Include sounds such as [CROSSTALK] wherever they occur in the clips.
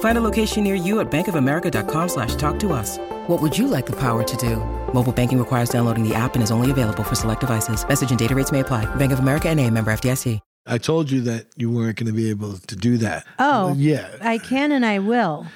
Find a location near you at bankofamerica.com slash talk to us. What would you like the power to do? Mobile banking requires downloading the app and is only available for select devices. Message and data rates may apply. Bank of America and a member FDIC. I told you that you weren't going to be able to do that. Oh, yeah. I can and I will.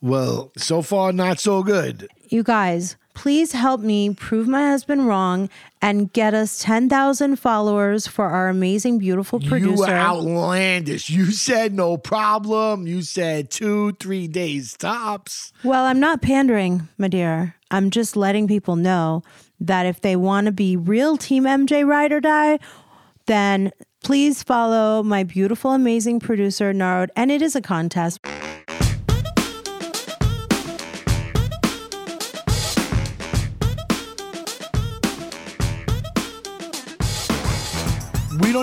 Well, so far, not so good. You guys, please help me prove my husband wrong and get us 10,000 followers for our amazing, beautiful producer. You outlandish. You said no problem. You said two, three days tops. Well, I'm not pandering, my dear. I'm just letting people know that if they want to be real Team MJ Ride or Die, then please follow my beautiful, amazing producer, Narod. And it is a contest.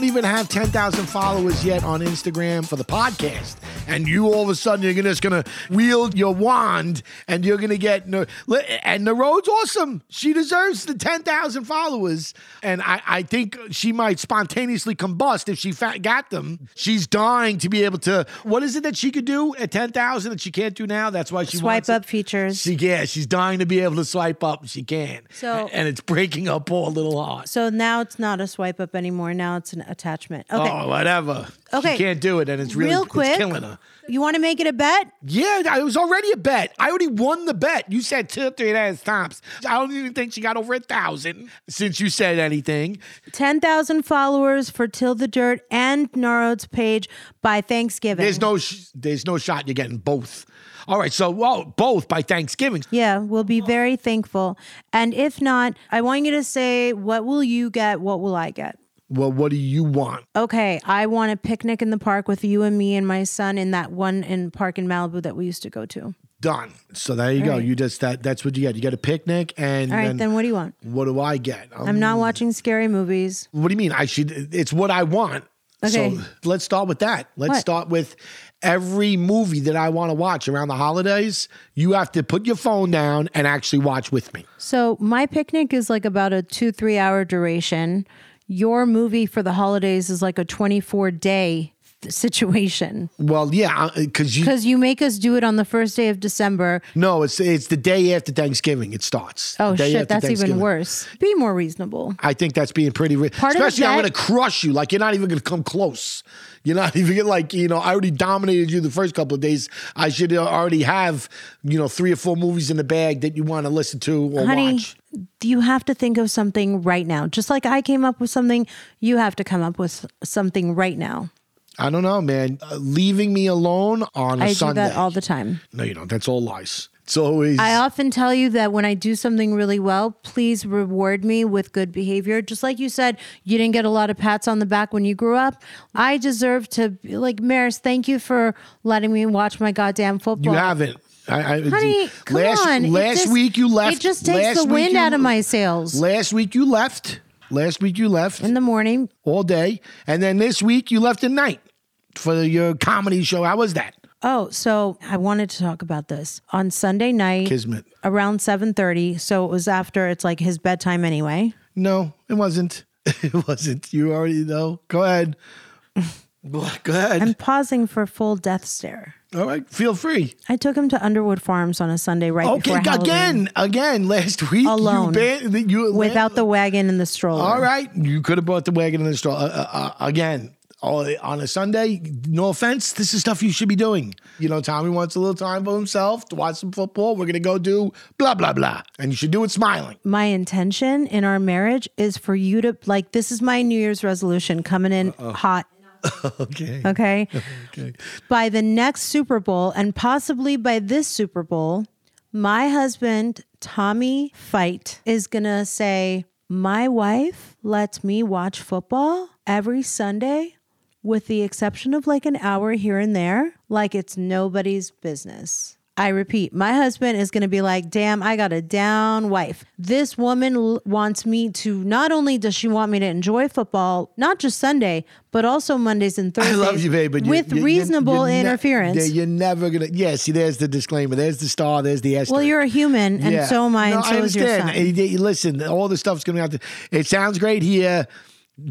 Even have 10,000 followers yet on Instagram for the podcast. And you all of a sudden, you're just to wield your wand and you're to get. And the road's awesome. She deserves the 10,000 followers. And I, I think she might spontaneously combust if she got them. She's dying to be able to. What is it that she could do at 10,000 that she can't do now? That's why she wants to Swipe up it. features. She, yeah, she's dying to be able to swipe up. She can. So- and it's breaking up poor little heart. So now it's not a swipe up anymore. Now it's an attachment. Okay. Oh, whatever. Okay. She can't do it, and it's really Real it's quick. killing her. You want to make it a bet? Yeah, it was already a bet. I already won the bet. You said two, three days tops. I don't even think she got over a thousand since you said anything. 10,000 followers for Till the Dirt and Narod's page by Thanksgiving. There's no, sh- there's no shot you're getting both. All right, so well, both by Thanksgiving. Yeah, we'll be very thankful. And if not, I want you to say, what will you get? What will I get? Well, what do you want? Okay, I want a picnic in the park with you and me and my son in that one in park in Malibu that we used to go to. Done. So there you go. right. You just that. That's what you get. You get a picnic, and All right, then, then what do you want? what do I get? Um, I'm not watching scary movies. What do you mean? I should. It's what I want. Okay. So let's start with that. Let's What? start with every movie that I want to watch around the holidays. You have to put your phone down and actually watch with me. So my picnic is like about a two, three hour duration. Your movie for the holidays is like a 24 day situation Well, yeah, uh, because you. because you make us do it on the first day of December. No, it's it's the day after Thanksgiving. It starts. Oh shit, that's even worse. Be more reasonable. I think that's being pretty. Re- Part of Especially, I'm going to crush you. Like you're not even going to come close. You're not [LAUGHS] even like you know. I already dominated you the first couple of days. I should uh, already have you know three or four movies in the bag that you want to listen to or Honey, watch. You have to think of something right now. Just like I came up with something, you have to come up with something right now. I don't know, man. Uh, leaving me alone on a I Sunday. I do that all the time. no, you don't. That's all lies. It's always. I often tell you that when I do something really well, please reward me with good behavior. Just like you said, you didn't get a lot of pats on the back when you grew up. I deserve to, like, Maris, thank you for letting me watch my goddamn football. you haven't. I, I, Honey, come last, on. Last just- week you left. It just takes last the wind you- out of my sails Last week you left. Last week you left in the morning. all day, and then this week you left at night for your comedy show. How was that? Oh, so I wanted to talk about this on Sunday night Kismet. around 7:30. So it was after it's like his bedtime anyway. No, it wasn't. [LAUGHS] It wasn't. You already know. Go ahead. [LAUGHS] Well, Go ahead. I'm pausing for full death stare. All right, feel free. I took him to Underwood Farms on a Sunday right Okay, before Halloween. again, again. Last week, Alone. you, ban- you Without the wagon and the stroller. All right, you could have brought the wagon and the stroller uh, uh, uh, again. all- On a Sunday, no offense, this is stuff you should be doing. You know, Tommy wants a little time for himself to watch some football. We're gonna go do blah blah blah, and you should do it smiling. My intention in our marriage is for you to like this is my New Year's resolution coming in hot. [LAUGHS] Okay. Okay. [LAUGHS] Okay. by the next Super Bowl and possibly by this Super Bowl, my husband, Tommy Feight, is going to say, My wife lets me watch football every Sunday, with the exception of like an hour here and there, like it's nobody's business. I repeat, my husband is going to be like, damn, I got a down wife. This woman l- wants me to, not only does she want me to enjoy football, not just Sunday, but also Mondays and Thursdays. [LAUGHS] I love you, babe, but you- with you- reasonable you're ne- interference. yeah, you're never gonna. Yeah, see, there's the disclaimer. There's the star. There's the S. well, you're a human, and Yeah. so am I, No, and so is your son. And you- you Listen, all the stuff's coming out. There. It sounds great here.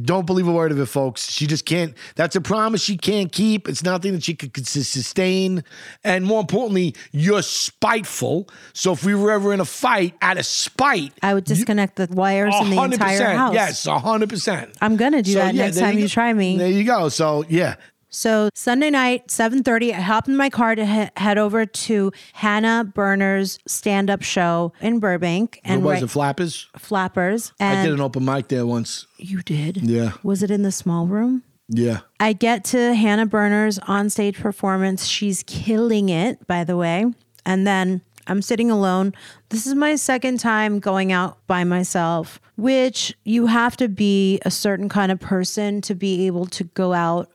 Don't believe a word of it, folks. She just can't. That's a promise she can't keep. It's nothing that she could, could sustain. And more importantly, you're spiteful. So if we were ever in a fight, out of spite, I would disconnect the wires in the entire house. Yes, hundred percent. I'm gonna do that next time you go. try me. There you go. So yeah, So Sunday night, 7:30, I hop in my car to he- head over to Hannah Berner's stand-up show in Burbank and and was it Flappers? Flappers. I did an open mic there once. you did? Yeah. Was it in the small room? Yeah. I get to Hannah Berner's onstage performance. She's killing it, by the way. And then I'm sitting alone. This is my second time going out by myself, which you have to be a certain kind of person to be able to go out.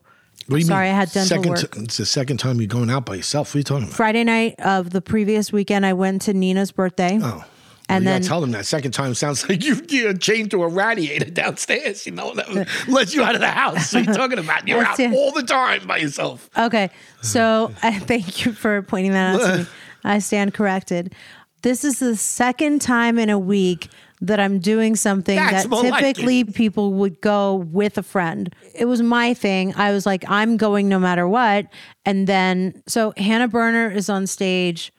What do you Sorry, mean? I had dental second work. It's the second time you're going out by yourself. What are you talking about? Friday night of the previous weekend, I went to Nina's birthday. Oh. And you then tell them that second time sounds [LAUGHS] like you, you're chained to a radiator downstairs. You know, that [LAUGHS] lets you out of the house. What are you [LAUGHS] talking about? You're out all the time by yourself. Okay. So I thank you for pointing that out to me. I stand corrected. This is the second time in a week that I'm doing something That's that typically people would go with a friend. It was my thing. I was like, I'm going no matter what. And then, so Hannah Berner is on stage.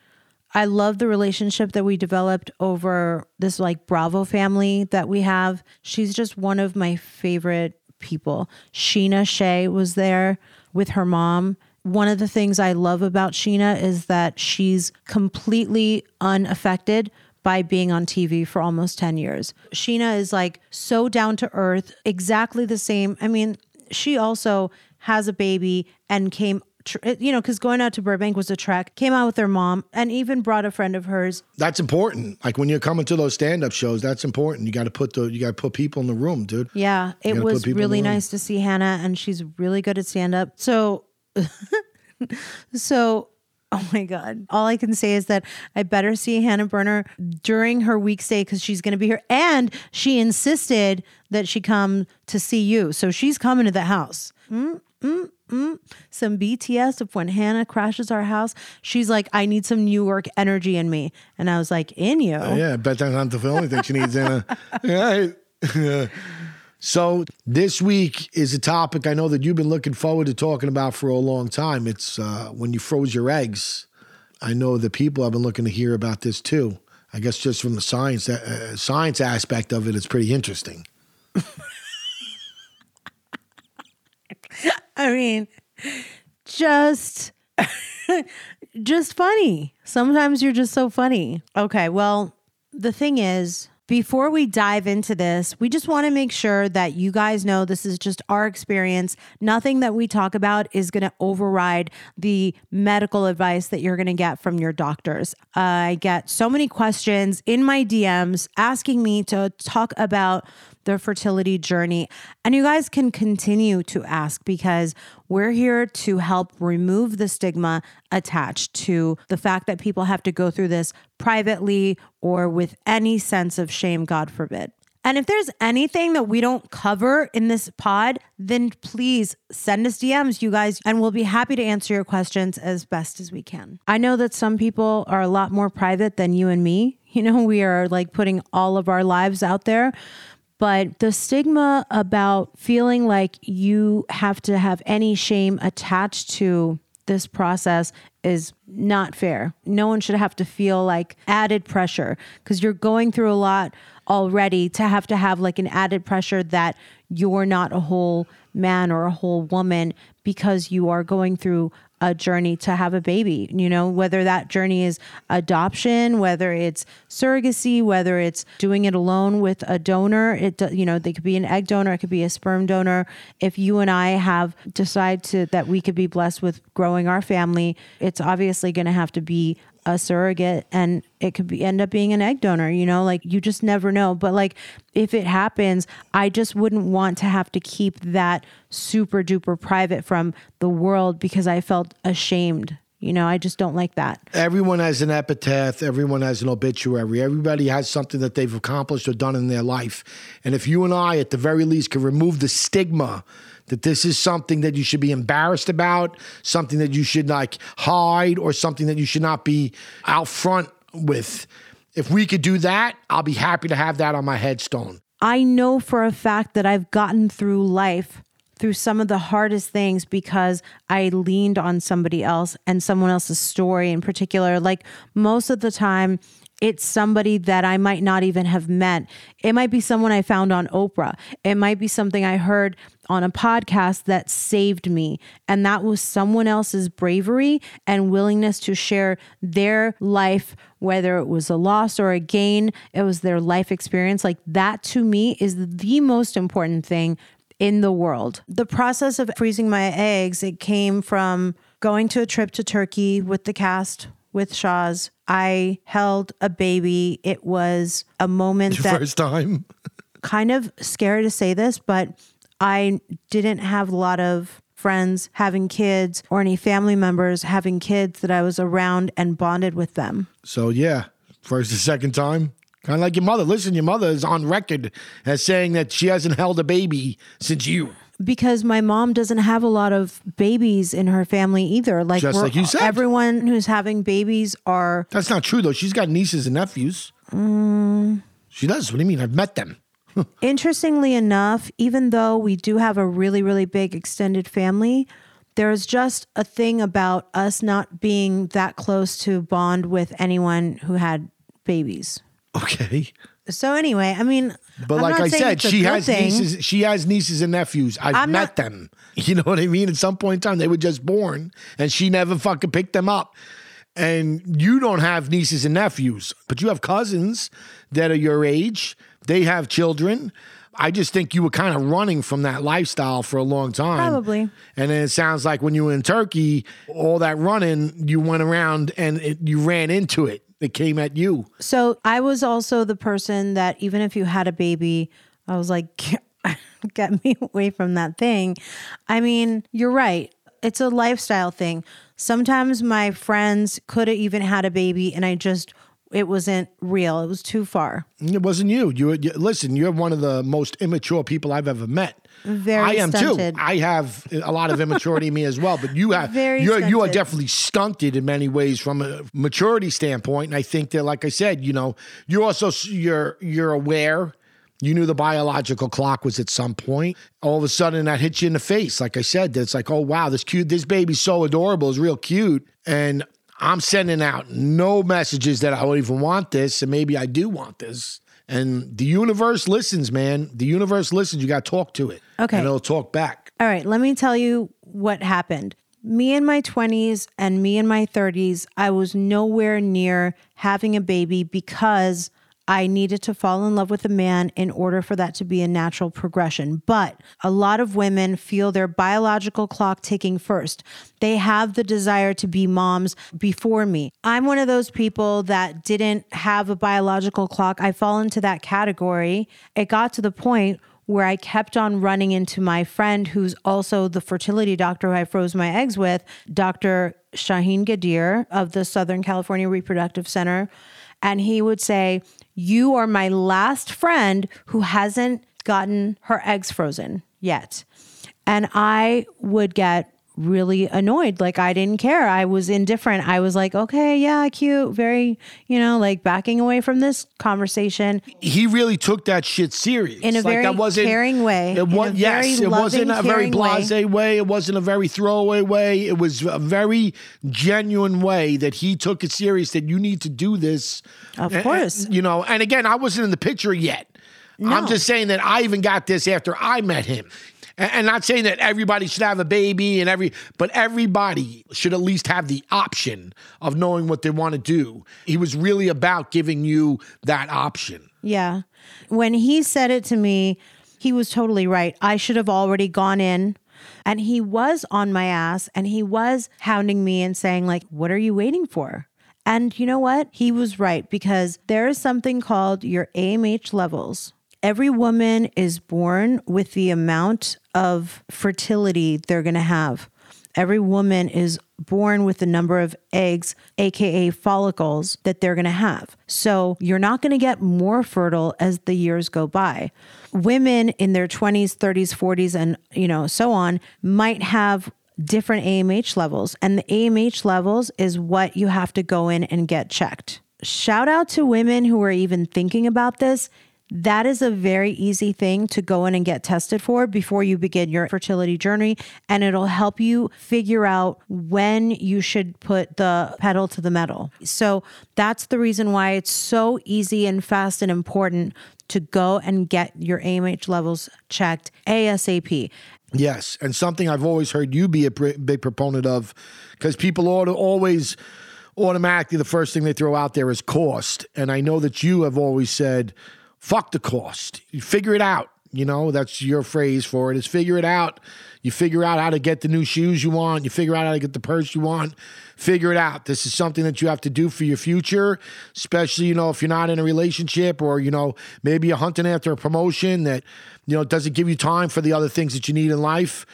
I love the relationship that we developed over this like Bravo family that we have. She's just one of my favorite people. Scheana Shay was there with her mom. One of the things I love about Scheana is that she's completely unaffected by being on TV for almost 10 years. Scheana is like so down to earth, exactly the same. I mean, she also has a baby and came you know, because going out to Burbank was a trek. Came out with her mom and even brought a friend of hers. That's important. Like when you're coming to those stand up shows, that's important. You got to put the you got to put people in the room, dude. Yeah, it was really in the room. nice to see Hannah, and she's really good at stand up. So, [LAUGHS] so. Oh my God. All I can say is that I better see Hannah Berner during her week stay because she's going to be here. And she insisted that she come to see you. So she's coming to the house. Mm, mm, mm. Some BTS of when Hannah crashes our house. She's like, I need some New York energy in me. And I was like, in you? Yeah, I bet that's not the only thing she needs [LAUGHS] in a. [LAUGHS] So this week is a topic I know that you've been looking forward to talking about for a long time. It's uh, when you froze your eggs. I know that people have been looking to hear about this too. I guess just from the science uh, science aspect of it, it's pretty interesting. [LAUGHS] I mean, just [LAUGHS] just funny. Sometimes you're just so funny. Okay, well, the thing is, before we dive into this, we just want to make sure that you guys know this is just our experience. Nothing that we talk about is going to override the medical advice that you're going to get from your doctors. I get so many questions in my DMs asking me to talk about their fertility journey. And you guys can continue to ask because we're here to help remove the stigma attached to the fact that people have to go through this privately or with any sense of shame, God forbid. And if there's anything that we don't cover in this pod, then please send us DMs, you guys, and we'll be happy to answer your questions as best as we can. I know that some people are a lot more private than you and me. You know, we are like putting all of our lives out there. But the stigma about feeling like you have to have any shame attached to this process is not fair. No one should have to feel like added pressure because you're going through a lot already to have to have like an added pressure that you're not a whole man or a whole woman because you are going through a journey to have a baby. You know, whether that journey is adoption, whether it's surrogacy, whether it's doing it alone with a donor. It you know, they could be an egg donor, it could be a sperm donor. If you and I have decided to that we could be blessed with growing our family, it's obviously going to have to be a surrogate and it could be end up being an egg donor you know like you just never know but like if it happens i just wouldn't want to have to keep that super duper private from the world because i felt ashamed you know i just don't like that Everyone has an epitaph, everyone has an obituary. Everybody has something that they've accomplished or done in their life. And if you and I, at the very least, can remove the stigma that this is something that you should be embarrassed about, something that you should like hide, or something that you should not be out front with. If we could do that, I'll be happy to have that on my headstone. I know for a fact that I've gotten through life through some of the hardest things because I leaned on somebody else and someone else's story in particular. Like most of the time, it's somebody that I might not even have met. It might be someone I found on Oprah. It might be something I heard on a podcast that saved me. And that was someone else's bravery and willingness to share their life, whether it was a loss or a gain, it was their life experience. Like that to me is the most important thing in the world. The process of freezing my eggs, it came from going to a trip to Turkey with the cast with Shahs. I held a baby. It was a moment that First time. kind of scary to say this, but I didn't have a lot of friends having kids or any family members having kids that I was around and bonded with them. So yeah, first and second time. Kind of like your mother. Listen, your mother is on record as saying that she hasn't held a baby since you. Because my mom doesn't have a lot of babies in her family either. Like, Just like you said. everyone who's having babies are That's not true though. She's got nieces and nephews. Mm. She does. What do you mean? I've met them. [LAUGHS] Interestingly enough, even though we do have a really, really big extended family, there's just a thing about us not being that close to bond with anyone who had babies. Okay. So anyway, I mean, But I'm like I said, she has thing. nieces. She has nieces and nephews. I've I'm met not- them. [LAUGHS] You know what I mean? At some point in time, they were just born, and she never fucking picked them up. And you don't have nieces and nephews, but you have cousins that are your age. They have children. I just think you were kind of running from that lifestyle for a long time. Probably. And then it sounds like when you were in Turkey, all that running, you went around and it, you ran into it. It came at you. So I was also the person that even if you had a baby, I was like, get [LAUGHS] me away from that thing. I mean, you're right. It's a lifestyle thing. Sometimes my friends could have even had a baby and I just, it wasn't real. It was too far. It wasn't you. You, you listen. You're one of the most immature people I've ever met. Very I am stunted. too. I have a lot of immaturity in me as well. But you have [LAUGHS] Very you're you are definitely stunted in many ways from a maturity standpoint. And I think that, like I said, you know, you also you're you're aware. You knew the biological clock was at some point. All of a sudden, that hits you in the face. Like I said, it's like, oh wow, this cute, this baby's so adorable, it's real cute, and I'm sending out no messages that I don't even want this, and maybe I do want this. And the universe listens, man. The universe listens. You got to talk to it. Okay. And it'll talk back. All right, let me tell you what happened. Me in my 20s and me in my 30s, I was nowhere near having a baby because I needed to fall in love with a man in order for that to be a natural progression. But a lot of women feel their biological clock ticking first. They have the desire to be moms before me. I'm one of those people that didn't have a biological clock. I fall into that category. It got to the point where I kept on running into my friend who's also the fertility doctor who I froze my eggs with, Dr. Shahin Ghadir of the Southern California Reproductive Center. And he would say, You are my last friend who hasn't gotten her eggs frozen yet. And I would get really annoyed. Like I didn't care. I was indifferent. I was like, okay, yeah, cute, very, you know, like backing away from this conversation. he really took that shit serious In a Like, very that wasn't, caring way. It was yes, very it wasn't a very caring way. blasé way. It wasn't a very throwaway way. It was a very genuine way that he took it serious. That you need to do this, Of And- course. and, you know. And again, I wasn't in the picture yet. I'm just saying that I even got this after I met him. And and not saying that everybody should have a baby and every, but everybody should at least have the option of knowing what they want to do. He was really about giving you that option. Yeah. When he said it to me, he was totally right. I should have already gone in. And he was on my ass and he was hounding me and saying, like, what are you waiting for? And you know what? He was right because there is something called your AMH levels. Every woman is born with the amount of fertility they're going to have. Every woman is born with the number of eggs, AKA follicles, that they're going to have. So you're not going to get more fertile as the years go by. Women in their 20s, 30s, 40s, and you know, so on might have different AMH levels. And the AMH levels is what you have to go in and get checked. Shout out to women who are even thinking about this. That is a very easy thing to go in and get tested for before you begin your fertility journey. And it'll help you figure out when you should put the pedal to the metal. So that's the reason why it's so easy and fast and important to go and get your AMH levels checked ASAP. Yes, and something I've always heard you be a big proponent of, because people ought to always automatically the first thing they throw out there is cost, and I know that you have always said, "Fuck the cost, you figure it out." You know, that's your phrase for it is figure it out. You figure out how to get the new shoes you want. You figure out how to get the purse you want. Figure it out. This is something that you have to do for your future, especially, you know, if you're not in a relationship or, you know, maybe you're hunting after a promotion that, you know, doesn't give you time for the other things that you need in life.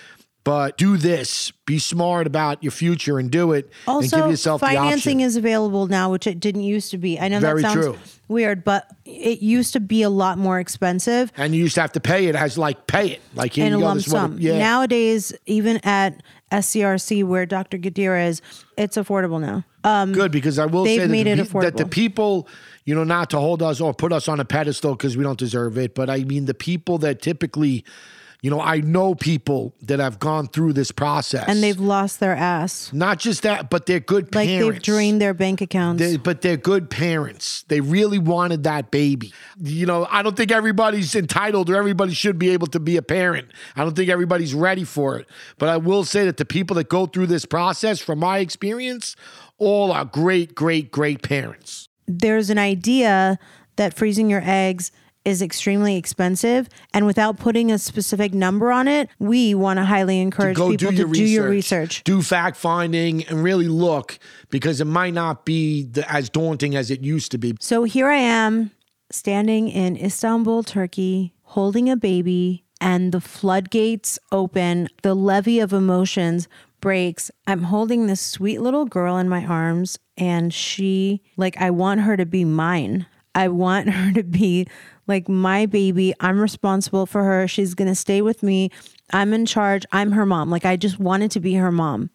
But do this. Be smart about your future and do it. and Also, give yourself financing is available now, which it didn't used to be. I know Very that sounds true. weird, but it used to be a lot more expensive and you used to have to pay it as like pay it. Like in a go, lump it- sum. yeah. Nowadays, even at SCRC, where Dr. Gadira is, it's affordable now. Um, Good because I will say that, the, pe- that the people, you know, not to hold us or put us on a pedestal because we don't deserve it, but I mean the people that typically, you know, I know people that have gone through this process and they've lost their ass. not just that, but they're good Like parents. Like they've drained their bank accounts. They, but they're good parents. They really wanted that baby. You know, I don't think everybody's entitled or everybody should be able to be a parent. I don't think everybody's ready for it. But I will say that the people that go through this process, from my experience, all are great, great, great parents. There's an idea that freezing your eggs is extremely expensive. And without putting a specific number on it, we want to highly encourage Go people do your to research. do your research. do fact finding, and really look because it might not be the, as daunting as it used to be. So here I am standing in Istanbul, Turkey, holding a baby, and the floodgates open. The levee of emotions breaks. I'm holding this sweet little girl in my arms, and she, like, I want her to be mine. I want [LAUGHS] her to be like my baby. I'm responsible for her. She's going to stay with me. I'm in charge. I'm her mom. Like, I just wanted to be her mom.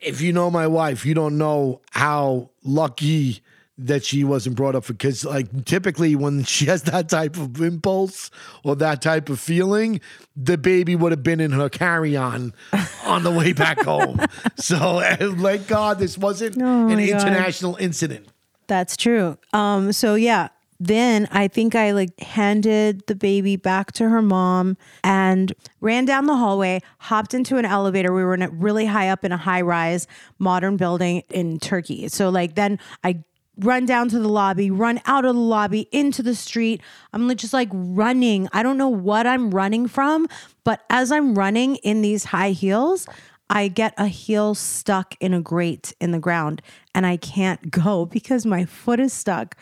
if you know my wife, you don't know how lucky that she wasn't brought up because like typically when she has that type of impulse or that type of feeling, the baby would have been in her carry-on [LAUGHS] on the way back home. So [LAUGHS] thank God this wasn't Oh an God. international incident. That's true. Um, so yeah, then I think I like handed the baby back to her mom and ran down the hallway, hopped into an elevator. We were in a really high up in a high rise modern building in Turkey. So like then I run down to the lobby, run out of the lobby into the street. I'm just like running. I don't know what I'm running from, but as I'm running in these high heels, I get a heel stuck in a grate in the ground and I can't [LAUGHS] go because my foot is stuck.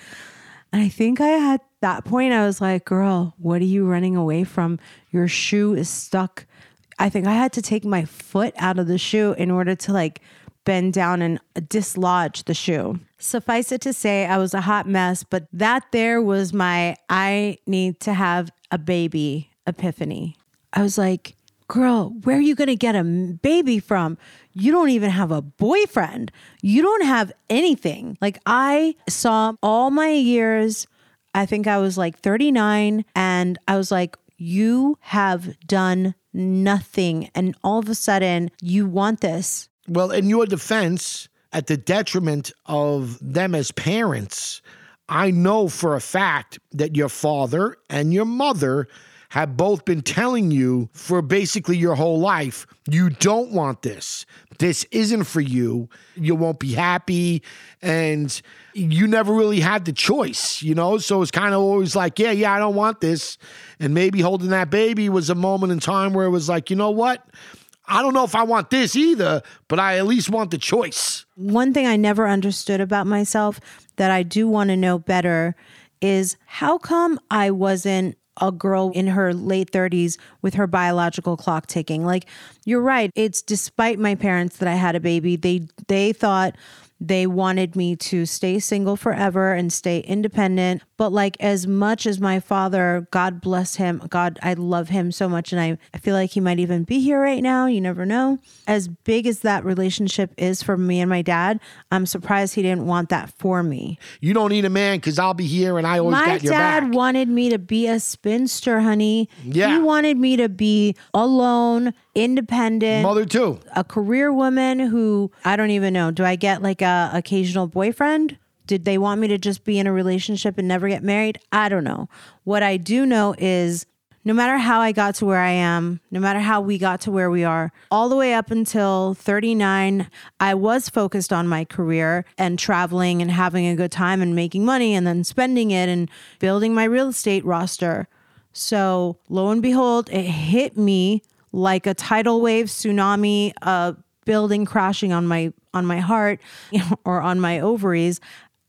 And I think I had that point, I was like, girl, what are you running away from? Your shoe is stuck. I think I had to take my foot out of the shoe in order to like bend down and dislodge the shoe. Suffice it to say, I was a hot mess, but that there was my I need to have a baby epiphany. I was like, girl, where are you going to get a baby from? You don't even have a boyfriend. You don't have anything. Like, I saw all my years, I think I was like 39, and I was like, you have done nothing. And all of a sudden, you want this. Well, in your defense, at the detriment of them as parents, I know for a fact that your father and your mother have both been telling you for basically your whole life you don't want this. This isn't for you. You won't be happy. And you never really had the choice, you know? So it's kind of always like, yeah, yeah, I don't want this. And maybe holding that baby was a moment in time where it was like, you know what? I don't know if I want this either, but I at least want the choice. One thing I never understood about myself that I do want to know better is how come I wasn't a girl in her late 30s with her biological clock ticking. Like you're right, it's despite my parents that I had a baby. They they thought they wanted me to stay single forever and stay independent. But like as much as my father, God bless him, God, I love him so much. And I, I feel like he might even be here right now. You never know. As big as that relationship is for me and my dad, I'm surprised he didn't want that for me. You don't need a man because I'll be here and I always My got your back. My dad wanted me to be a spinster, honey. Yeah. He wanted me to be alone, independent Mother too. a career woman who I don't even know. Do I get like a occasional boyfriend? Did they want me to just be in a relationship and never get married? I don't know. What I do know is no matter how I got to where I am, no matter how we got to where we are, all the way up until 39, I was focused on my career and traveling and having a good time and making money and then spending it and building my real estate roster. So lo and behold, it hit me like a tidal wave tsunami, a building crashing on my on my heart [LAUGHS] or on my ovaries.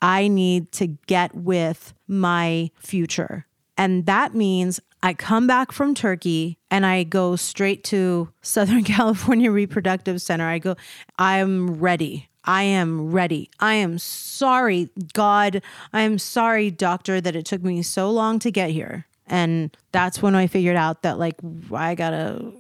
I need to get with my future. And that means I come back from Turkey and I go straight to [LAUGHS] Southern California Reproductive Center. I go, I'm ready. I am ready. I am sorry, God. I am sorry, doctor, that it took me so long to get here. And that's when I figured out that, like, I gotta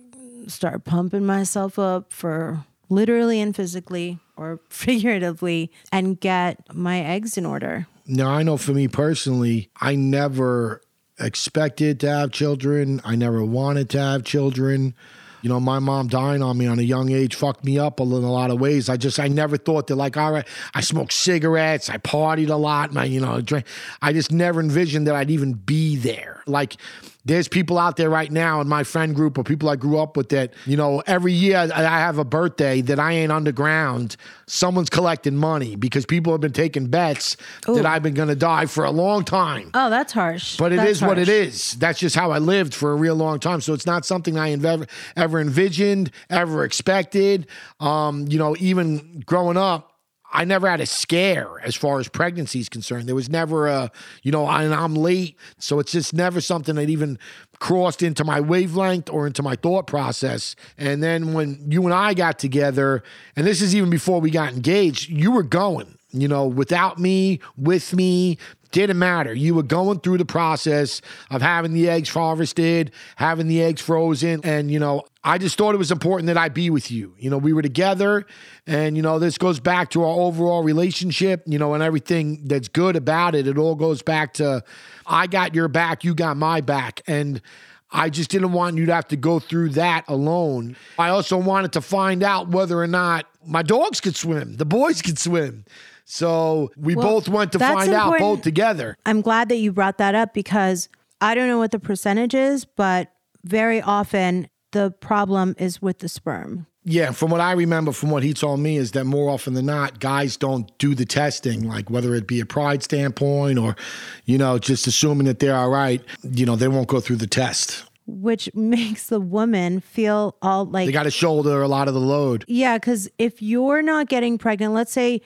start pumping myself up for literally and physically or [LAUGHS] figuratively and get my eggs in order. Now, I know for me personally, I never expected to have children. I never wanted to have children. You know, my mom dying on me on a young age fucked me up in a lot of ways. I just, I never thought that, like, all right, I smoked cigarettes, I partied a lot, I, you know, drank. I just never envisioned that I'd even be there. Like, there's people out there right now in my friend group or people I grew up with that, you know, every year I have a birthday that I ain't underground. Someone's collecting money because people have been taking bets that I've been going to die for a long time. Oh, that's harsh. But it is That's what it harsh. is. That's just how I lived for a real long time. So it's not something I ever, ever envisioned, ever expected. Um, you know, even growing up, I never had a scare as far as pregnancy is concerned. There was never a, you know, and I'm late. So it's just never something that even crossed into my wavelength or into my thought process. And then when you and I got together, and this is even before we got engaged, you were going, you know, without me, with me, didn't matter. You were going through the process of having the eggs harvested, having the eggs frozen. And, you know, I just thought it was important that I be with you. You know, we were together. And, you know, this goes back to our overall relationship, you know, and everything that's good about it. It all goes back to I got your back, you got my back. And, I just didn't want you to have to go through that alone. I also wanted to find out whether or not my dogs could swim, the boys could swim. So we Well, both went to find out both together. I'm glad that you brought that up because I don't know what the percentage is, but very often the problem is with the sperm. Yeah, from what I remember, from what he told me, is that more often than not, guys don't do the testing, like whether it be a pride standpoint or, you know, just assuming that they're all right, you know, they won't go through the test. Which [LAUGHS] makes the woman feel all like They got to shoulder a lot of the load. Yeah, because if you're not getting pregnant, let's say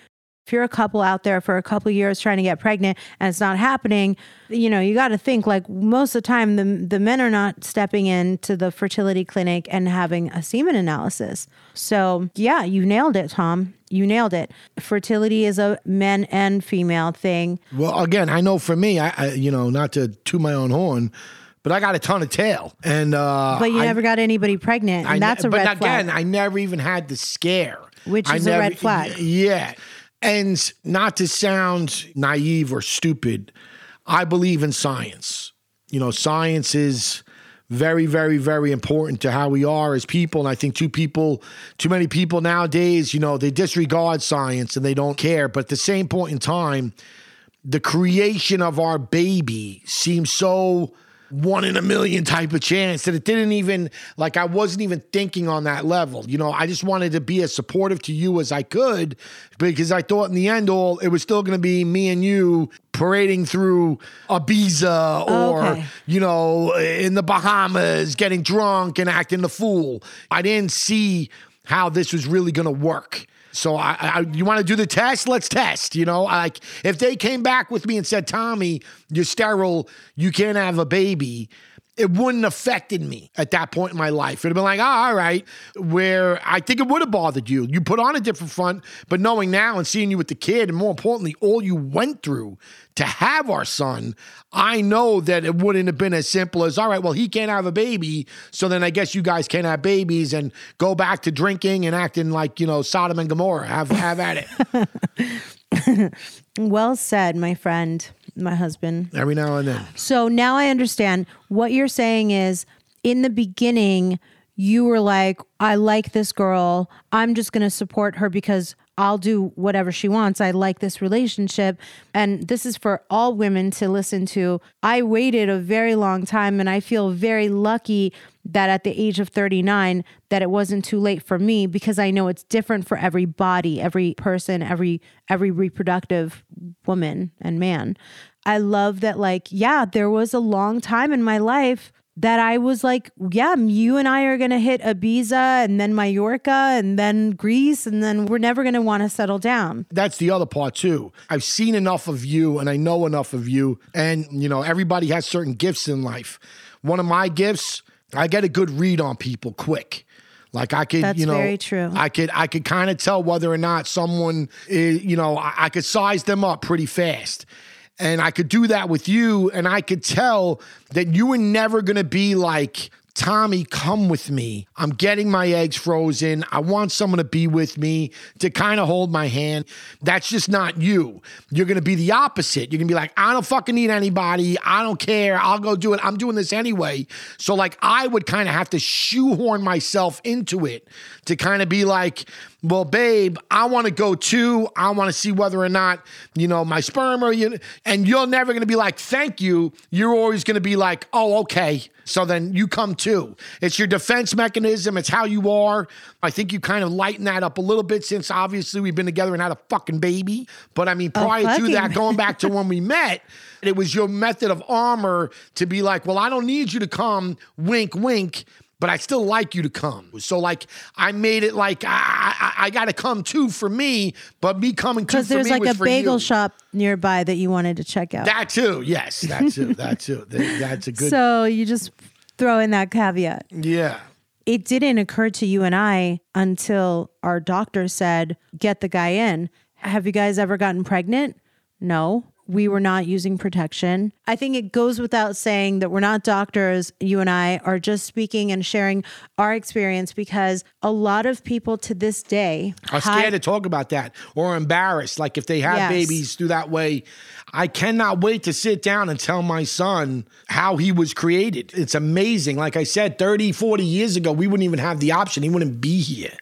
if you're a couple out there for a couple years trying to get pregnant and it's not happening, you know, you got to think like most of the time the the men are not stepping in to the fertility clinic and having a semen analysis. So yeah, you nailed it, Tom. You nailed it. Fertility is a men and female thing. Well, again, I know for me, I, I you know, not to toot my own horn, but I got a ton of tail. And uh, But you I- never got anybody pregnant, and I that's a but red again, flag. I never even had the scare, Which I is a red flag. Yeah, and not to sound naive or stupid, I believe in science. You know, science is very, very, very important to how we are as people. And I think too people, too many people nowadays, you know, they disregard science and they don't care. But at the same point in time, the creation of our baby seems so one in a million type of chance that it didn't even like I wasn't even thinking on that level. You know, I just wanted to be as supportive to you as I could because I thought in the end all it was still going to be me and you parading through Ibiza oh, or Okay. you know in the Bahamas getting drunk and acting the fool. I didn't see how this was really going to work. So I, I you want to do the test? Let's test. You know, like if they came back with me and said, "Tommy, you're sterile. You can't have a baby." It wouldn't affected me at that point in my life. It'd have been like, oh, all right. Where I think it would have bothered you. You put on a different front, but knowing now and seeing you with the kid, and more importantly, all you went through to have our son, I know that it wouldn't have been as simple as, all right, well, he can't have a baby. So then I guess you guys can't have babies and go back to drinking and acting like, you know, Sodom and Gomorrah. Have, have at it. [LAUGHS] well said, my friend, my husband. Every now and then. So now I understand what you're saying is in the beginning, you were like, I like this girl. I'm just going to support her because I'll do whatever she wants. I like this relationship. And this is for all women to listen to. I waited a very long time and I feel very lucky that at the age of 39 that it wasn't too late for me because I know it's different for every body, every person, every every reproductive woman and man. I love that like yeah, there was a long time in my life that I was like, yeah, you and I are going to hit Ibiza and then Mallorca and then Greece and then we're never going to want to settle down. that's the other part too. I've seen enough of you and I know enough of you. And, you know, everybody has certain gifts in life. One of my gifts, I get a good read on people quick. Like I could, That's you know, very true. I could, I could kind of tell whether or not someone, is, you know, I, I could size them up pretty fast, and I could do that with you, and I could tell that you were never gonna be like. Tommy, come with me. I'm getting my eggs frozen. I want someone to be with me to kind of hold my hand. That's just not you. You're going to be the opposite. You're going to be like, I don't fucking need anybody. I don't care. I'll go do it. I'm doing this anyway. So, like, I would kind of have to shoehorn myself into it to kind of be like, well, babe, I want to go too. I want to see whether or not, you know, my sperm or you, and you're never going to be like, thank you. You're always going to be like, oh, okay. So then you come too. It's your defense mechanism. It's how you are. I think you kind of lighten that up a little bit since obviously we've been together and had a fucking baby. But I mean, prior to that, going back to when we [LAUGHS] met, it was your method of armor to be like, well, I don't need you to come, wink, wink but I still like you to come. So like I made it like I I, I got to come too for me, but me coming too Because for there's me like was a bagel you. shop nearby that you wanted to check out. That too, yes, that too, [LAUGHS] that too. That- That's a good. so you just throw in that caveat. yeah, it didn't occur to you and I until our doctor said, get the guy in. Have you guys ever gotten pregnant? No. We were not using protection. I think it goes without saying that we're not doctors. You and I are just speaking and sharing our experience because a lot of people to this day are scared to talk about that or embarrassed. Like if they have Yes. babies through that way, I cannot wait to sit down and tell my son how he was created. It's amazing. Like I said, 30, 40 years ago, we wouldn't even have the option. He wouldn't be here.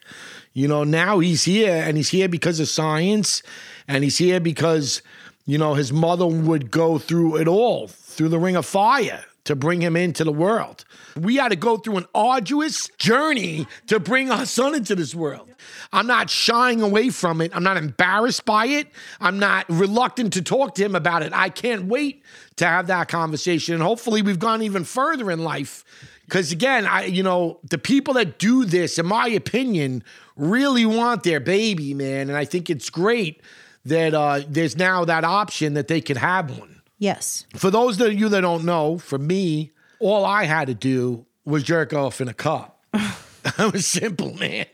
You know, now he's here and he's here because of science and he's here because, you know, his mother would go through it all, through the ring of fire to bring him into the world. We had to go through an arduous journey to bring our son into this world. I'm not shying away from it. I'm not embarrassed by it. I'm not reluctant to talk to him about it. I can't wait to have that conversation. And hopefully, we've gone even further in life. Because again, I you know the people that do this, in my opinion, really want their baby, man, and I think it's great that uh, there's now that option that they could have one. Yes. For those of you that don't know, for me, all I had to do was jerk off in a cup. [LAUGHS] Was a simple, man.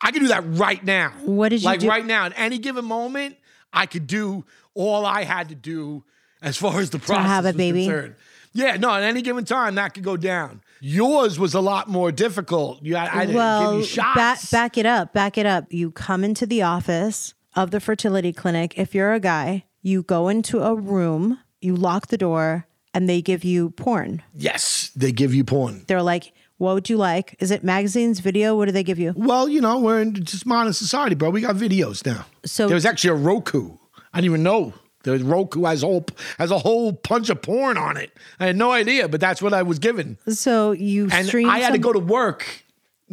I could do that right now. What did you like do- right now? At any given moment, I could do all I had to do as far as the process have a baby? concerned. Yeah, no, at any given time that could go down. Yours was a lot more difficult. You had, I had to give well, you shots. back it up. Back it up. You come into the office of the fertility clinic. If you're a guy, you go into a room, you lock the door, and they give you porn. yes, they give you porn. They're like, "What would you like? Is it magazines, video? What do they give you?" Well, you know, we're in just modern society, bro. We got videos now. So- there was actually a Roku. I didn't even know. The Roku has a whole has a whole bunch of porn on it. I had no idea, but that's what I was given. So you And stream. I had to go to work.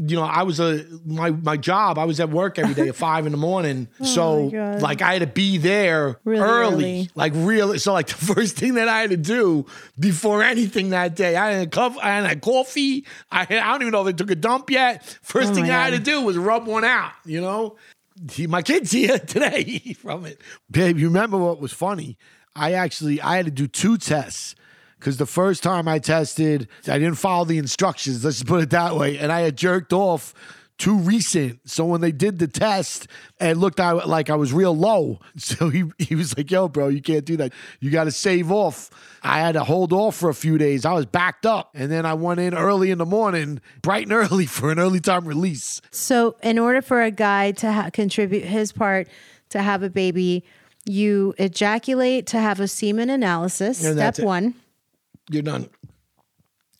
You know, I was a my my job. I was at work every day at [LAUGHS] five in the morning. so like I had to be there Really early, early. like really. So like [LAUGHS] the first thing that I had to do before anything that day, I had a cup, I had a coffee. I had, I don't even know if they took a dump yet. First Oh thing I had to do was rub one out. You know, He- my kid's [LAUGHS] here today from it. Babe, you remember what was funny? I actually I had to do two tests because the first time I tested, I didn't follow the instructions. Let's just put it that way, and I had jerked off too recent. So when they did the test, it looked like I was real low. [LAUGHS] So he he was like, "Yo, bro, you can't do that. You got to save off." I had to hold off for a few days. I was backed up, and then I went in early in the morning, bright and early [LAUGHS] for an early time release. So, in order for a guy to ha- contribute his part to have a baby, you ejaculate to have a semen analysis. Step it. one. You're done.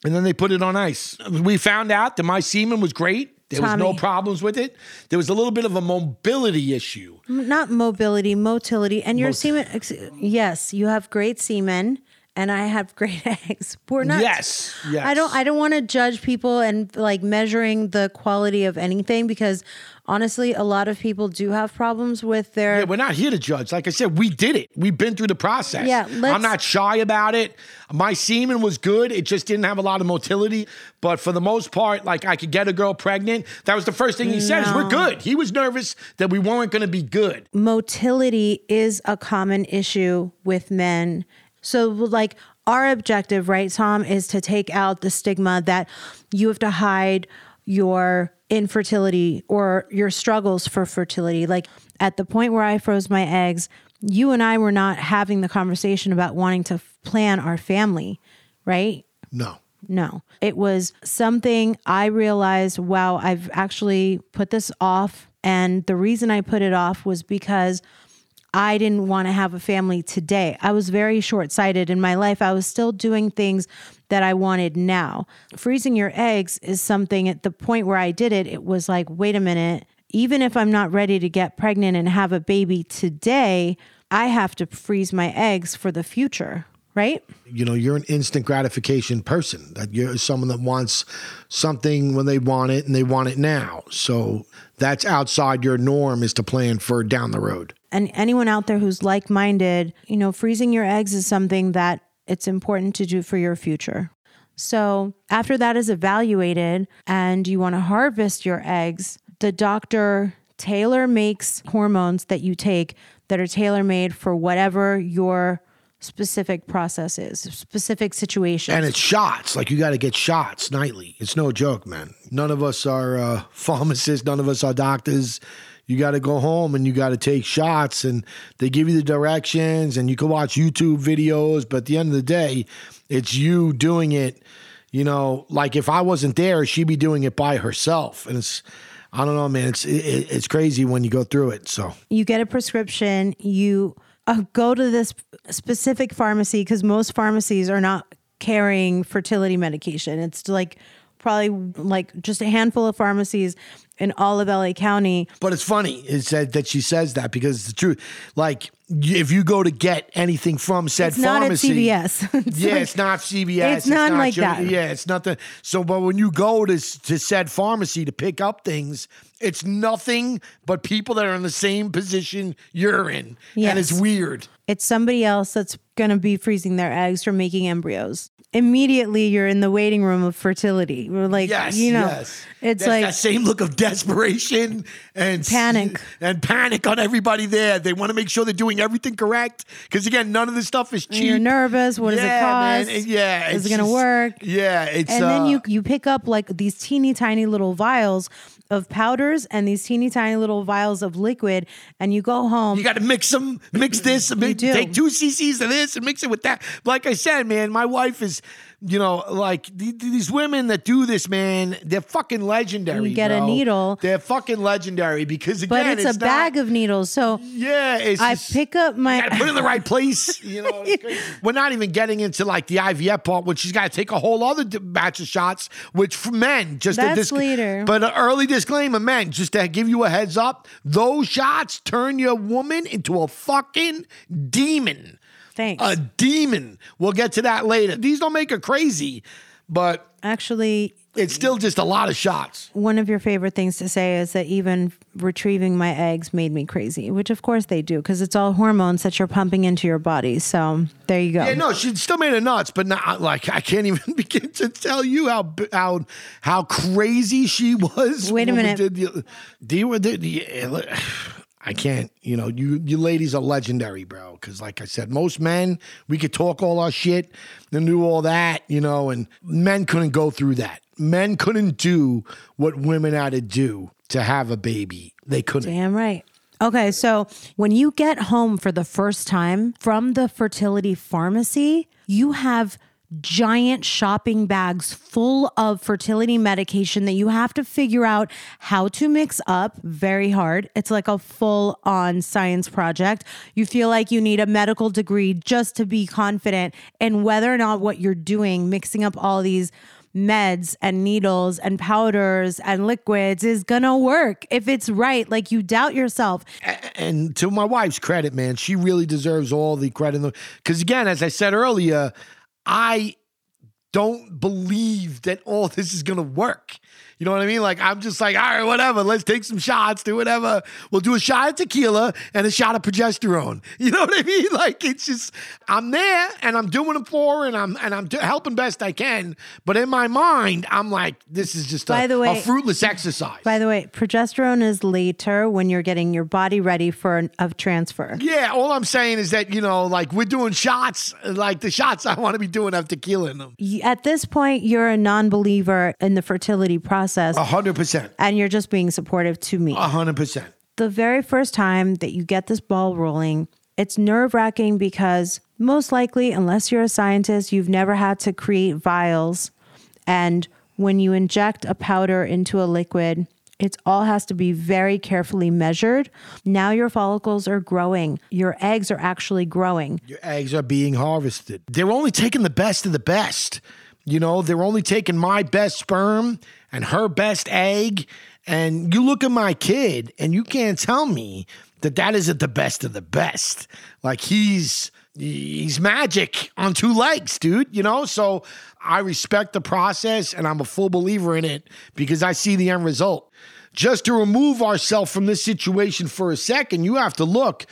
And then they put it on ice. We found out that my semen was great. There was no problems with it. There was a little bit of a mobility issue. Not mobility, motility. And your Mot- semen, ex- yes, you have great semen. And I have [LAUGHS] great eggs. We're not. Yes, yes. I don't. I don't want to judge people and like measuring the quality of anything because honestly, a lot of people do have problems with their. Yeah, we're not here to judge. Like I said, we did it. We've been through the process. Yeah, I'm not shy about it. My semen was good. It just didn't have a lot of motility. But for the most part, like I could get a girl pregnant. That was the first thing he said is we're good. He was nervous that we weren't going to be good. motility is a common issue with men. So, like, our objective, right, Tom, is to take out the stigma that you have to hide your infertility or your struggles for fertility. Like, at the point where I froze my eggs, you and I were not having the conversation about wanting to plan our family, right? No. No, it was something I realized, wow, I've actually put this off. And the reason I put it off was because I didn't want to have a family today. I was very short sighted in my life. I was still doing things that I wanted now. Freezing your eggs is something at the point where I did it, it was like, wait a minute, even if I'm not ready to get pregnant and have a baby today, I have to freeze my eggs for the future, right? you know you're an instant gratification person that you're someone that wants something when they want it and they want it now so that's outside your norm is to plan for down the road and anyone out there who's like-minded, you know, freezing your eggs is something that it's important to do for your future. So, after that is evaluated and you want to harvest your eggs, the doctor tailor makes hormones that you take that are tailor made for whatever your specific process is, specific situation. and it's shots like you got to get shots nightly it's no joke man none of us are uh, [LAUGHS] pharmacists none of us are doctors you got to go home and you got to take shots and they give you the directions and you can watch youtube videos but at the end of the day it's you doing it you know like if i wasn't there she'd be doing it by herself and it's i don't know man it's it, it's crazy when you go through it so you get a prescription, you uh, go to this specific pharmacy because most pharmacies are not carrying fertility medication. It's like probably like just a handful of pharmacies in all of LA County. But it's funny is that, that she says that because it's the truth. Like if you go to get anything from said It's not at pharmacy, CVS. [LAUGHS] It's yeah, like- it's not CVS. It's not like your- that. Yeah, it's nothing. So, but when you go to to said pharmacy to pick up things, it's nothing but people that are in the same position you're in, and it's weird. It's somebody else that's going to be freezing their eggs or making embryos. Immediately, you're in the waiting room of fertility. We're like, Yes, you know, yes. it's like that same look of desperation and Panic. and panic on everybody there. They want to make sure they're doing everything correct. Because again, none of this stuff is And cheap. You're nervous. What does it cost? man. Yeah, Is it going to work? Yeah, it's and then uh, you you pick up like these teeny tiny little vials of powders and these teeny tiny little vials of liquid, and you go home. You got to mix them, mix this, mix, do. take two cc's of this and mix it with that. Like I said, man, my wife is, you know, like th- th- these women that do this, man, they're fucking legendary. You get a needle. They're fucking legendary because again, but it's, a not- bag of needles. So Yeah, it's I just- pick up my. Put it in the right place. [LAUGHS] You know, we're not even getting into like the IVF part, when she's got to take a whole other d- batch of shots, which for men, just a That's disc- later. But an early disclaimer, men, just to give you a heads up, those shots turn your woman into a fucking demon. Thanks. A demon. We'll get to that later. These don't make her crazy, but Actually, it's still just a lot of shots. one of your favorite things to say is that even retrieving my eggs made me crazy, which of course they do because it's all hormones that you're pumping into your body. So there you go. Yeah, no, she still made it nuts, but not like I can't even [LAUGHS] begin to tell you how how how crazy she was. Wait a minute. did the, the, [SIGHS] the- I can't. You know, you you ladies are legendary, bro. Because like I said, most men we could talk all our shit and do all that, you know, and men couldn't go through that. Men couldn't do what women had to do to have a baby. They couldn't. Damn right. Okay, so when you get home for the first time from the fertility pharmacy, you have giant shopping bags full of fertility medication that you have to figure out how to mix up. Very hard. It's like a full on science project. You feel like you need a medical degree just to be confident in whether or not what you're doing, mixing up all these meds and needles and powders and liquids is gonna work if it's right. Like you doubt yourself. and to my wife's credit, man, she really deserves all the credit. Because again, as I said earlier, I don't believe that all this is gonna work. You know what I mean? Like I'm just like, all right, whatever. Let's take some shots, do whatever. We'll do a shot of tequila and a shot of progesterone. [LAUGHS] You know what I mean? Like it's just I'm there and I'm doing it for and I'm and I'm do- helping best I can. But in my mind, I'm like, this is just a, By the way- a fruitless exercise. By the way, progesterone is later when you're getting your body ready for an, a transfer. Yeah, all I'm saying is that, you know, like we're doing shots, like the shots I want to be doing have tequila in them. At this point, you're a non-believer in the fertility process, A hundred percent. and you're just being supportive to me. A hundred percent. the very first time that you get this ball rolling, it's nerve wracking because most likely, unless you're a scientist, you've never had to create vials. And when you inject a powder into a liquid, it all has to be very carefully measured. Now your follicles are growing, your eggs are actually growing. Your eggs are being harvested. They're only taking the best of the best. You know, they're only taking my best sperm and her best egg. And you look at my kid, and you can't tell me that that isn't the best of the best. Like he's he's magic on two legs, dude. You know, so I respect the process, and I'm a full believer in it because I see the end result. Just to remove ourselves from this situation for a second, you have to look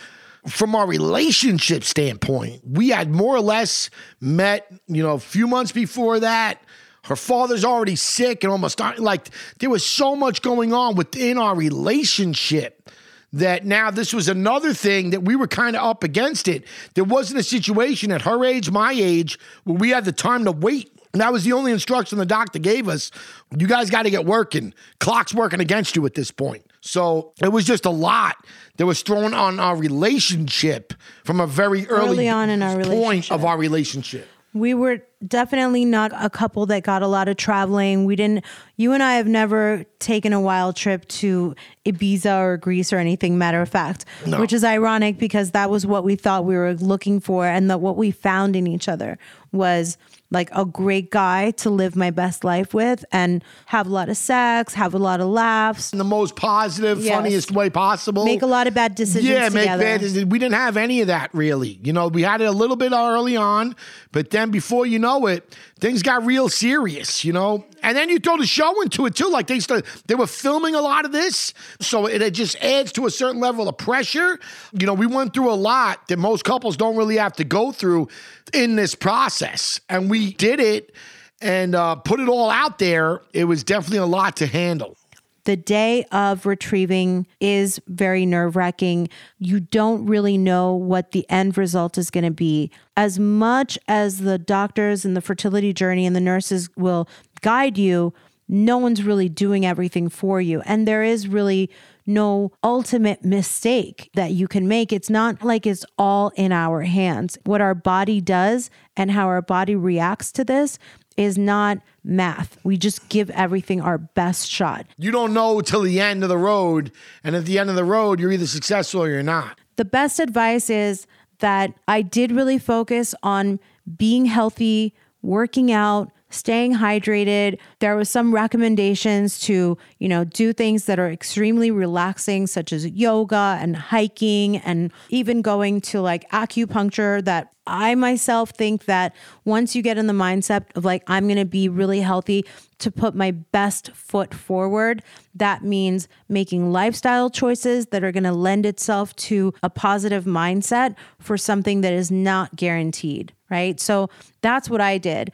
from our relationship standpoint, we had more or less met, you know, a few months before that. Her father's already sick and almost dying. like there was so much going on within our relationship that now this was another thing that we were kind of up against it. There wasn't a situation at her age, my age, where we had the time to wait. And that was the only instruction the doctor gave us. You guys got to get working. Clock's working against you at this point. So it was just a lot that was thrown on our relationship from a very early, Early on in our point of our relationship. We were definitely not a couple that got a lot of traveling. We didn't, you and I have never taken a wild trip to Ibiza or Greece or anything, matter of fact, which is ironic because that was what we thought we were looking for. And that what we found in each other was like a great guy to live my best life with and have a lot of sex, have a lot of laughs, In the most positive, Yes. funniest way possible. make a lot of bad decisions Yeah, make bad decisions. We didn't have any of that really. You know, we had it a little bit early on, but then before you know it, things got real serious. You know, and then you throw the show into it too. Like they started, they were filming a lot of this, so it, it just adds to a certain level of pressure. You know, we went through a lot that most couples don't really have to go through in this process, and we did it and uh, put it all out there. It was definitely a lot to handle. the day of retrieving is very nerve wracking. You don't really know what the end result is going to be. As much as the doctors and the fertility journey and the nurses will guide you, no one's really doing everything for you. And there is really no ultimate mistake that you can make. It's not like it's all in our hands. What our body does and how our body reacts to this is not math. We just give everything our best shot. You don't know till the end of the road. And at the end of the road, you're either successful or you're not. The best advice is that I did really focus on being healthy, working out, staying hydrated. There was some recommendations to, you know, do things that are extremely relaxing such as yoga and hiking and even going to like acupuncture that I myself think that once you get in the mindset of like I'm going to be really healthy to put my best foot forward, that means making lifestyle choices that are going to lend itself to a positive mindset for something that is not guaranteed, right? So that's what I did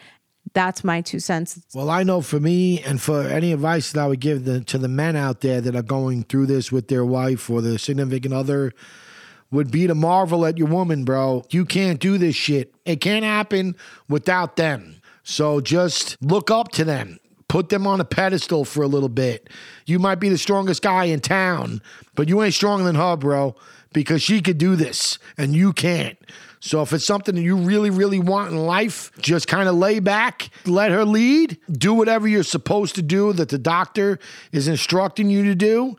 that's my two cents. Well, I know for me and for any advice that I would give the, to the men out there that are going through this with their wife or their significant other would be to marvel at your woman, bro. You can't do this shit. It can't happen without them. So just look up to them. Put them on a pedestal for a little bit. You might be the strongest guy in town, but you ain't stronger than her, bro, because she could do this and you can't. So if it's something that you really, really want in life, just kind of lay back, let her lead, do whatever you're supposed to do that the doctor is instructing you to do.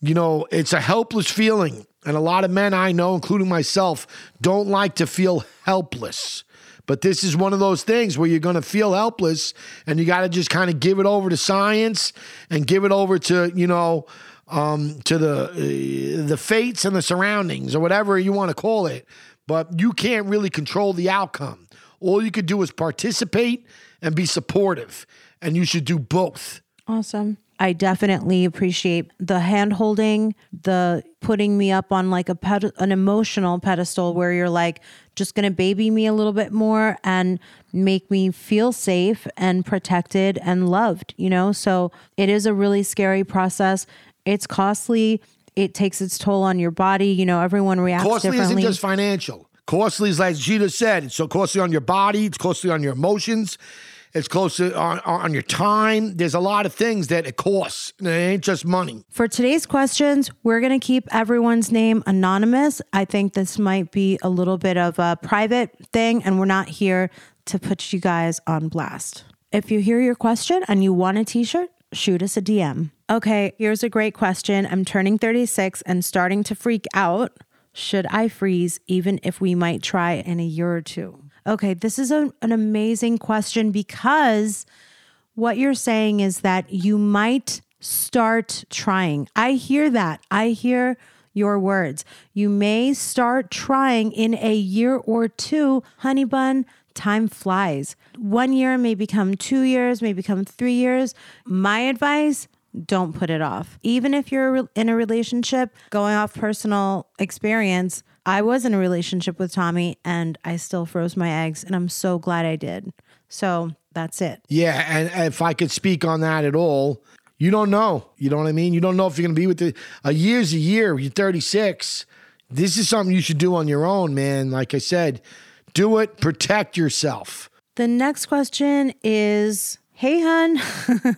You know, it's a helpless feeling. And a lot of men I know, including myself, don't like to feel helpless. But this is one of those things where you're going to feel helpless and you got to just kind of give it over to science and give it over to, you know, um, to the uh, the fates and the surroundings or whatever you want to call it but you can't really control the outcome. All you could do is participate and be supportive, and you should do both. Awesome. I definitely appreciate the hand holding, the putting me up on like a ped- an emotional pedestal where you're like just going to baby me a little bit more and make me feel safe and protected and loved, you know? So it is a really scary process. It's costly it takes its toll on your body. You know, everyone reacts costly differently. Costly isn't just financial. Costly is like Gita said. It's so costly on your body. It's costly on your emotions. It's costly on, on your time. There's a lot of things that it costs. It ain't just money. For today's questions, we're going to keep everyone's name anonymous. I think this might be a little bit of a private thing, and we're not here to put you guys on blast. If you hear your question and you want a t shirt, shoot us a DM. Okay, here's a great question. I'm turning 36 and starting to freak out. Should I freeze even if we might try in a year or two? Okay, this is a, an amazing question because what you're saying is that you might start trying. I hear that. I hear your words. You may start trying in a year or two, honey bun. Time flies. One year may become two years, may become three years. My advice don't put it off. Even if you're in a relationship, going off personal experience, I was in a relationship with Tommy and I still froze my eggs, and I'm so glad I did. So that's it. Yeah. And if I could speak on that at all, you don't know. You know what I mean? You don't know if you're going to be with the, a year's a year. You're 36. This is something you should do on your own, man. Like I said, do it, protect yourself. The next question is Hey, hun,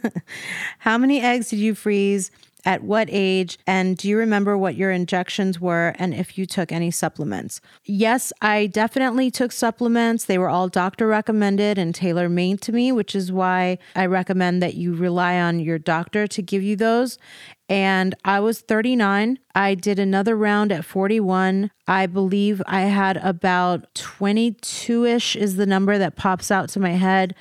[LAUGHS] how many eggs did you freeze? At what age? And do you remember what your injections were and if you took any supplements? Yes, I definitely took supplements. They were all doctor recommended and tailor made to me, which is why I recommend that you rely on your doctor to give you those. And I was 39. I did another round at 41. I believe I had about 22 ish, is the number that pops out to my head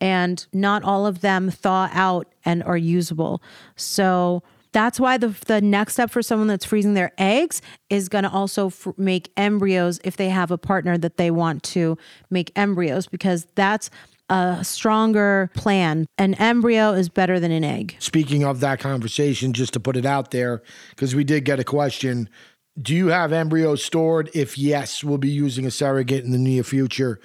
and not all of them thaw out and are usable. So that's why the the next step for someone that's freezing their eggs is going to also f- make embryos if they have a partner that they want to make embryos because that's a stronger plan. An embryo is better than an egg. Speaking of that conversation, just to put it out there, because we did get a question. Do you have embryos stored? If yes, we'll be using a surrogate in the near future.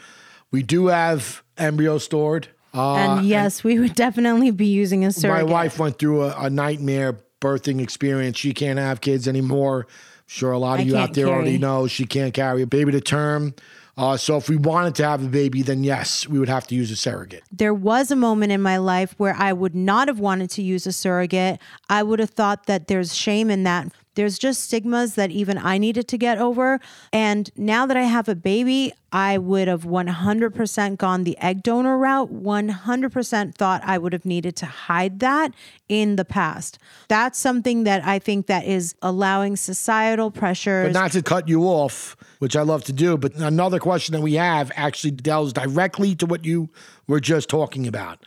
We do have embryos stored. And yes, we would definitely be using a surrogate. My wife went through a, a nightmare birthing experience. She can't have kids anymore. Sure, a lot of I you out there already know she can't carry a baby to term. Uh, so if we wanted to have a baby, then yes, we would have to use a surrogate. there was a moment in my life where I would not have wanted to use a surrogate. I would have thought that there's shame in that. There's just stigmas that even I needed to get over. And now that I have a baby, I would have 100% gone the egg donor route. 100% thought I would have needed to hide that in the past. That's something that I think that is allowing societal pressures. But not to cut you off, which I love to do, but another question that we have actually delves directly to what you were just talking about.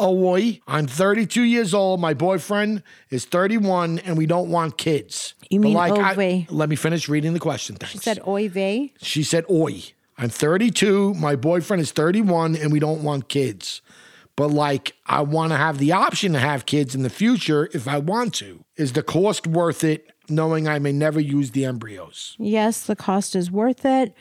Oi, I'm 32 years old. My boyfriend is 31, and we don't want kids. You But mean I- ove. let me finish reading the question. Thanks. she said, vey. She said, Oi, I'm 32. My boyfriend is 31, and we don't want kids. But like, I want to have the option to have kids in the future if I want to. Is the cost worth it, knowing I may never use the embryos? Yes, the cost is worth it.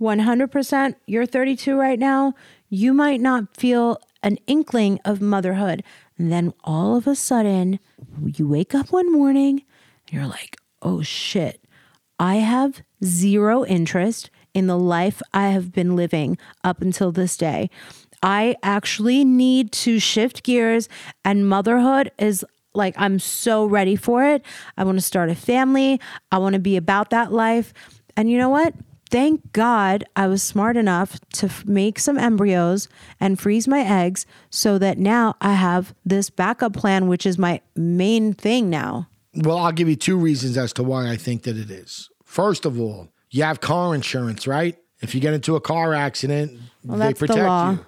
100%. You're 32 right now. You might not feel an inkling of motherhood. And then all of a sudden, you wake up one morning and you're like, oh shit, I have zero interest in the life I have been living up until this day. I actually need to shift gears, and motherhood is like, I'm so ready for it. I want to start a family, I want to be about that life. And you know what? Thank God I was smart enough to f- make some embryos and freeze my eggs so that now I have this backup plan, which is my main thing now. Well, I'll give you two reasons as to why I think that it is. First of all, you have car insurance, right? If you get into a car accident, they that's the protect law. you.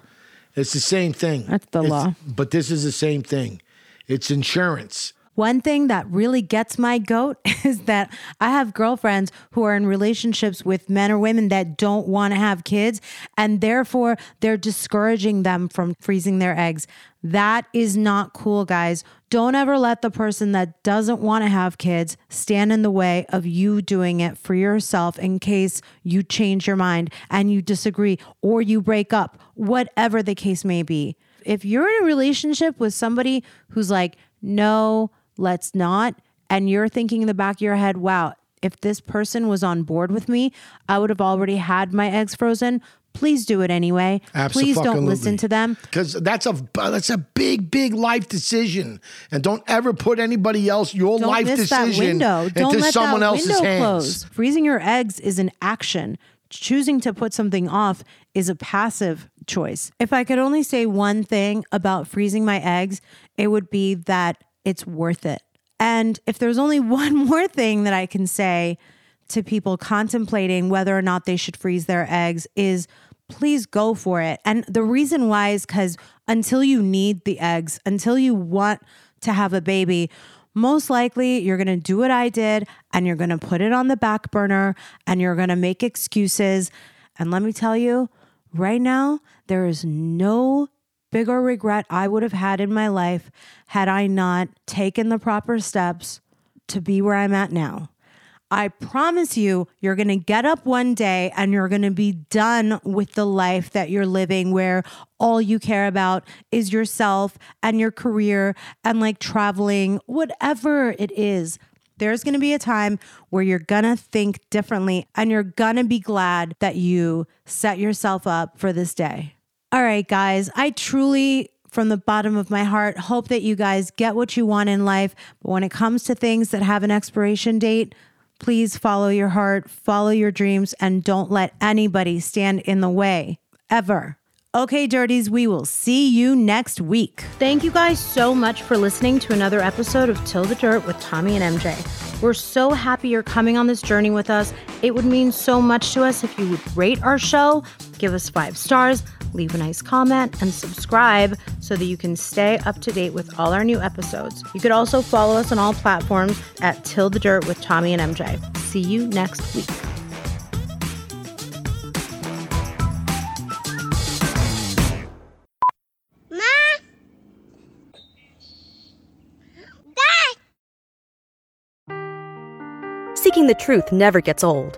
It's the same thing. That's the It's- law. But this is the same thing. It's insurance. One thing that really gets my goat [LAUGHS] is that I have girlfriends who are in relationships with men or women that don't want to have kids, and therefore they're discouraging them from freezing their eggs. That is not cool, guys. Don't ever let the person that doesn't want to have kids stand in the way of you doing it for yourself in case you change your mind and you disagree or you break up, whatever the case may be. If you're in a relationship with somebody who's like, no, let's not, and you're thinking in the back of your head, wow, if this person was on board with me, I would have already had my eggs frozen. Please do it anyway. Please don't listen to them. because that's a that's a big big life decision, and don't ever put anybody else your Don't life decision into let someone that else's window hands. close. Freezing your eggs is an action. Choosing to put something off is a passive choice. If I could only say one thing about freezing my eggs, it would be that it's worth it. And if there's only [LAUGHS] one more thing that I can say to people contemplating whether or not they should freeze their eggs is please go for it. And the reason why is because until you need the eggs, until you want to have a baby, most likely you're going to do what I did and you're going to put it on the back burner and you're going to make excuses. And let me tell you, right now, there is no bigger regret I would have had in my life had I not taken the proper steps to be where I'm at now. I promise you, you're going to get up one day and you're going to be done with the life that you're living where all you care about is yourself and your career and like traveling, whatever it is. There's going to be a time where you're going to think differently and you're going to be glad that you set yourself up for this day. All right, guys, I truly from the bottom of my heart hope that you guys get what you want in life. But when it comes to things that have an expiration date, please follow your heart, follow your dreams, and don't let anybody stand in the way ever. Okay, Dirties, we will see you next week. Thank you guys so much for listening to another episode of Till the Dirt with Tommy and MJ. We're so happy you're coming on this journey with us. It would mean so much to us if you would rate our show, give us five stars, leave a nice comment, and subscribe so that you can stay up to date with all our new episodes. You could also follow us on all platforms at Till the Dirt with Tommy and MJ. See you next week. Seeking the truth never gets old.